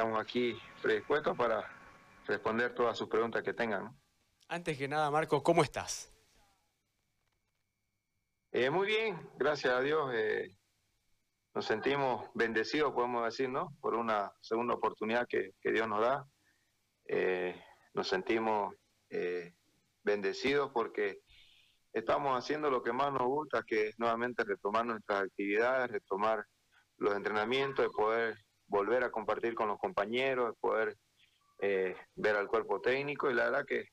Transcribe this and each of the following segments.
estamos aquí predispuestos para responder todas sus preguntas que tengan. Antes que nada, Marco, ¿cómo estás? Eh, muy bien, gracias a Dios. Eh, nos sentimos bendecidos, podemos decir, ¿no? Por una segunda oportunidad que, Dios nos da. Eh, nos sentimos bendecidos porque estamos haciendo lo que más nos gusta, que es nuevamente retomar nuestras actividades, retomar los entrenamientos, de poder volver a compartir con los compañeros, de poder ver al cuerpo técnico y la verdad que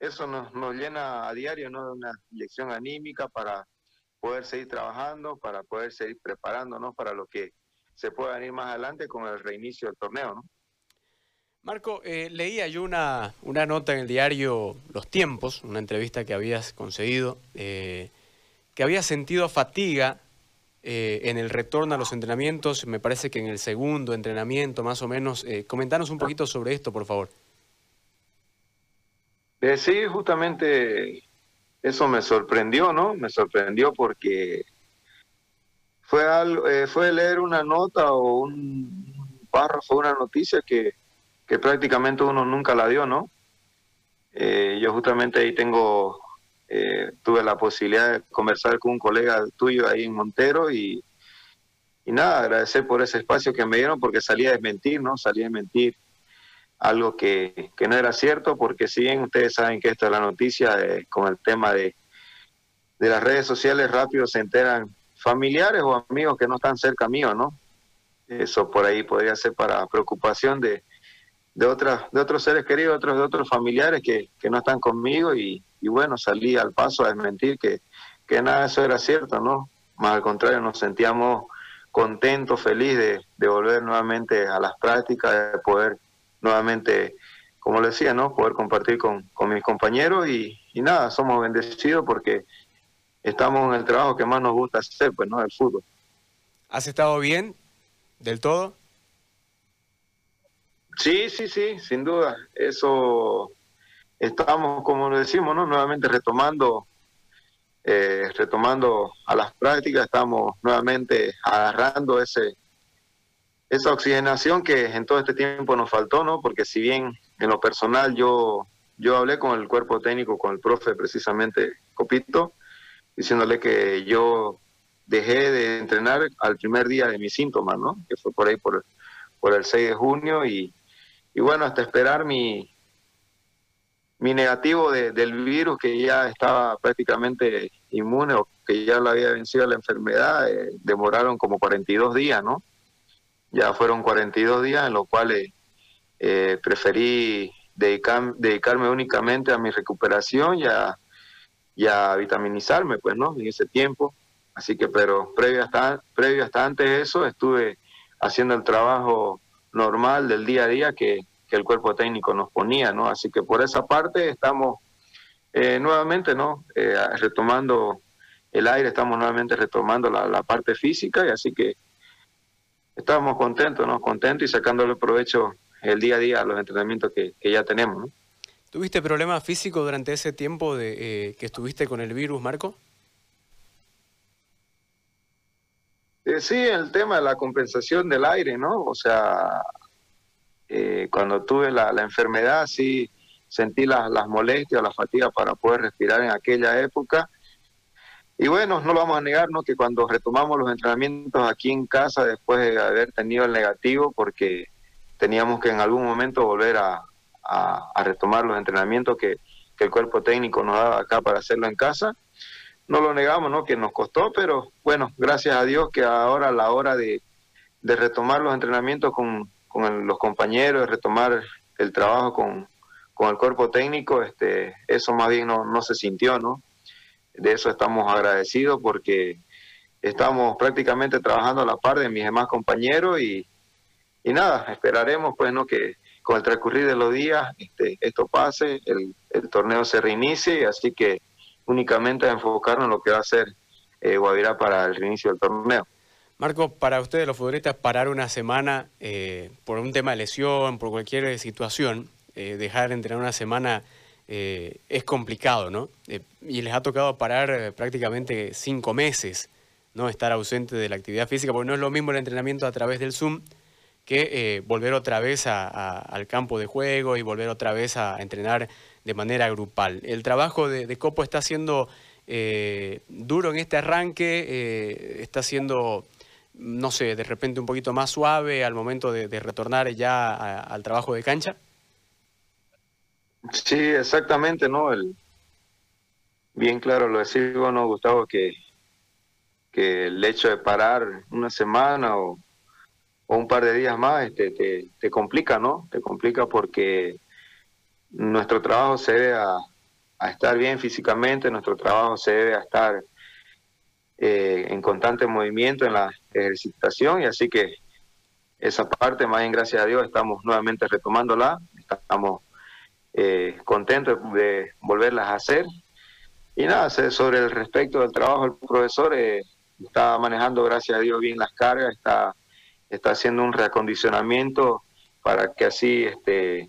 eso nos, nos llena a diario ¿no? de una inyección anímica para poder seguir trabajando, para poder seguir preparándonos para lo que se pueda venir más adelante con el reinicio del torneo. ¿no? Marco, eh, leía yo una, una, nota en el diario Los Tiempos, una entrevista que habías conseguido, eh, que había sentido fatiga eh, en el retorno a los entrenamientos, me parece que en el segundo entrenamiento más o menos. comentanos un poquito sobre esto, por favor. Eh, sí, justamente eso me sorprendió, ¿no? Me sorprendió porque fue, algo, eh, fue leer una nota o un párrafo, una noticia que, que prácticamente uno nunca la dio, ¿no? Eh, yo justamente ahí tengo, tuve la posibilidad de conversar con un colega tuyo ahí en Montero y, nada, agradecer por ese espacio que me dieron porque salía a desmentir, ¿no? Salía a desmentir algo que, no era cierto, porque si bien ustedes saben que esto es la noticia eh, con el tema de, de las redes sociales, rápido se enteran familiares o amigos que no están cerca mío, ¿no? Eso por ahí podría ser para preocupación de, de, otras, de otros seres queridos, otros, de otros familiares que, no están conmigo y, bueno, salí al paso a desmentir que, que nada de eso era cierto, ¿no? Más al contrario, nos sentíamos contentos, felices de volver nuevamente a las prácticas, de poder nuevamente, como le decía, ¿no? Poder compartir con, mis compañeros y, nada, somos bendecidos porque estamos en el trabajo que más nos gusta hacer, pues, ¿no? El fútbol. ¿Has estado bien del todo? Sí, sí, sí, sin duda. Eso estamos, como lo decimos, ¿no? Nuevamente retomando, eh, retomando a las prácticas, estamos nuevamente agarrando ese, esa oxigenación que en todo este tiempo nos faltó, ¿no? Porque si bien en lo personal yo, yo hablé con el cuerpo técnico, con el profe precisamente Copito, diciéndole que yo dejé de entrenar al primer día de mis síntomas, ¿no? Que fue por ahí por, el 6 de junio y, y bueno, hasta esperar mi, mi negativo del virus que ya estaba prácticamente inmune o que ya lo había vencido la enfermedad, eh, demoraron como 42 días, ¿no? Ya fueron 42 días en los cuales eh, preferí dedicarme únicamente a mi recuperación y a, vitaminizarme, pues, ¿no? En ese tiempo. Así que, pero previo hasta, previo hasta antes de eso, estuve haciendo el trabajo normal del día a día que, el cuerpo técnico nos ponía, ¿no? Así que por esa parte estamos eh, nuevamente, ¿no? Eh, retomando el aire, estamos nuevamente retomando la, parte física y así que estábamos contentos, ¿no? Contentos y sacándole provecho el día a día a los entrenamientos que, ya tenemos, ¿no? ¿Tuviste problemas físicos durante ese tiempo de, eh, que estuviste con el virus, Marco? Eh, sí, el tema de la compensación del aire, ¿no? O sea, eh, cuando tuve la, enfermedad, sí sentí las, molestias, la fatiga para poder respirar en aquella época y bueno, no vamos a negar, ¿no? Que cuando retomamos los entrenamientos aquí en casa, después de haber tenido el negativo, porque teníamos que en algún momento volver a, retomar los entrenamientos que, el cuerpo técnico nos daba acá para hacerlo en casa, no lo negamos, ¿no? Que nos costó, pero bueno, gracias a Dios que ahora a la hora de, retomar los entrenamientos con, los compañeros, de retomar el trabajo con, el cuerpo técnico, este, eso más bien no, no se sintió, ¿no? de eso estamos agradecidos porque estamos prácticamente trabajando a la par de mis demás compañeros y, y nada, esperaremos pues no que con el transcurrir de los días este, esto pase, el, torneo se reinicie, así que únicamente a enfocarnos en lo que va a ser eh, Guavirá para el reinicio del torneo. Marco, para ustedes los futbolistas parar una semana eh, por un tema de lesión, por cualquier situación, eh, dejar de entrenar una semana eh, es complicado, ¿no? Eh, y les ha tocado parar prácticamente cinco meses, ¿no? Estar ausente de la actividad física, porque no es lo mismo el entrenamiento a través del Zoom que volver otra vez al campo de juego y volver otra vez a entrenar de manera grupal. El trabajo de, Copo está siendo duro en este arranque, está siendo no sé, de repente un poquito más suave al momento de, retornar ya al trabajo de cancha? Sí, exactamente, ¿no? El, bien claro lo decimos, ¿no, Gustavo? Que, que el hecho de parar una semana o, un par de días más este, te, te, complica, ¿no? Te complica porque nuestro trabajo se debe a, estar bien físicamente, nuestro trabajo se debe a estar eh, en constante movimiento en la ejercitación y así que esa parte, más bien gracias a Dios, estamos nuevamente retomándola, estamos eh, contentos de volverlas a hacer. Y nada, sobre el respecto del trabajo del profesor, eh, está manejando, gracias a Dios, bien las cargas, está, está haciendo un reacondicionamiento para que así este,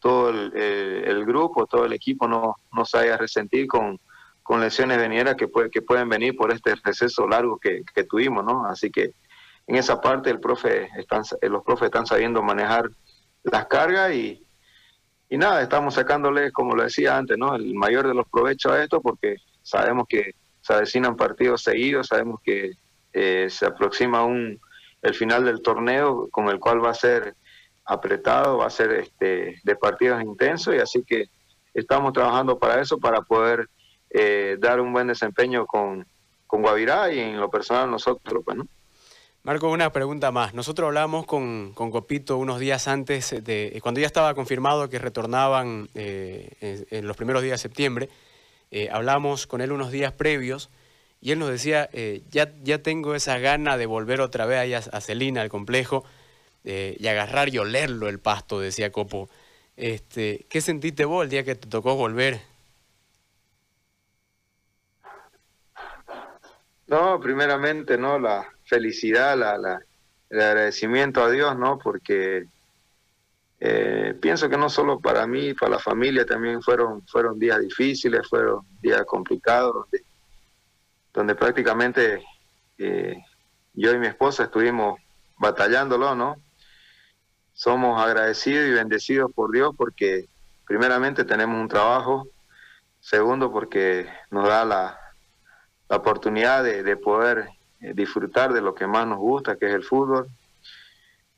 todo el, el grupo, todo el equipo no, no se haya resentir con, con lesiones venideras que, puede, que pueden venir por este receso largo que, tuvimos, ¿no? Así que en esa parte el profe están, los profes están sabiendo manejar las cargas y, y nada, estamos sacándoles, como lo decía antes, ¿no? El mayor de los provechos a esto porque sabemos que se avecinan partidos seguidos, sabemos que eh, se aproxima un, el final del torneo con el cual va a ser apretado, va a ser este, de partidos intensos y así que estamos trabajando para eso, para poder eh, dar un buen desempeño con, con Guavirá y en lo personal nosotros, pues, ¿no? Marco, una pregunta más. Nosotros hablamos con, con, Copito unos días antes de, cuando ya estaba confirmado que retornaban eh, en, los primeros días de septiembre, eh, hablamos con él unos días previos y él nos decía, ya, ya tengo esa gana de volver otra vez allá a Celina, al complejo, y agarrar y olerlo el pasto, decía Copo. Este, ¿Qué sentiste vos el día que te tocó volver No, primeramente, ¿no? La felicidad, la, la, el agradecimiento a Dios, ¿no? Porque eh, pienso que no solo para mí, para la familia también fueron, fueron días difíciles, fueron días complicados, donde, donde prácticamente eh, yo y mi esposa estuvimos batallándolo, ¿no? Somos agradecidos y bendecidos por Dios porque primeramente tenemos un trabajo, segundo porque nos da la, oportunidad de, poder eh, disfrutar de lo que más nos gusta, que es el fútbol.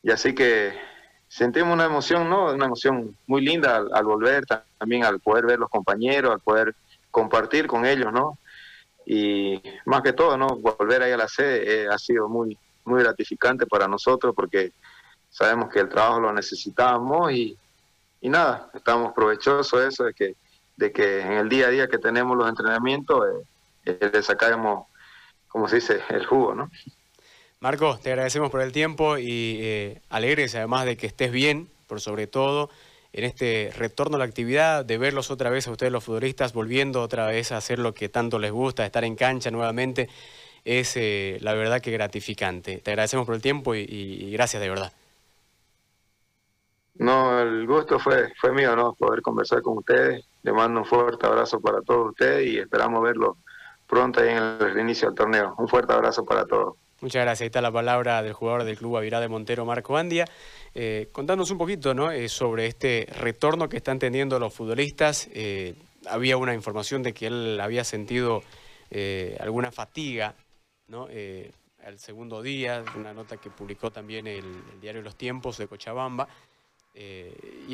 Y así que sentimos una emoción, ¿no? Una emoción muy linda al, volver, también al poder ver los compañeros, al poder compartir con ellos, ¿no? Y más que todo, ¿no? Volver ahí a la sede eh, ha sido muy, muy gratificante para nosotros porque sabemos que el trabajo lo necesitamos y, nada, estamos provechosos de eso, de que, de que en el día a día que tenemos los entrenamientos, eh, le sacamos, como se dice, el jugo, ¿no? Marco, te agradecemos por el tiempo y eh, alegres además de que estés bien, por sobre todo en este retorno a la actividad, de verlos otra vez a ustedes los futbolistas volviendo otra vez a hacer lo que tanto les gusta, estar en cancha nuevamente, es eh, la verdad que gratificante. Te agradecemos por el tiempo y, gracias de verdad. No, el gusto fue, fue mío, ¿no? Poder conversar con ustedes. Le mando un fuerte abrazo para todos ustedes y esperamos verlo pronto en el inicio del torneo. Un fuerte abrazo para todos. Muchas gracias. Ahí está la palabra del jugador del Club Avirá de Montero, Marco Andia. Eh, contándonos un poquito ¿no? Eh, sobre este retorno que están teniendo los futbolistas. Eh, había una información de que él había sentido eh, alguna fatiga ¿no? al segundo día, una nota que publicó también el, diario Los Tiempos de Cochabamba. Eh, y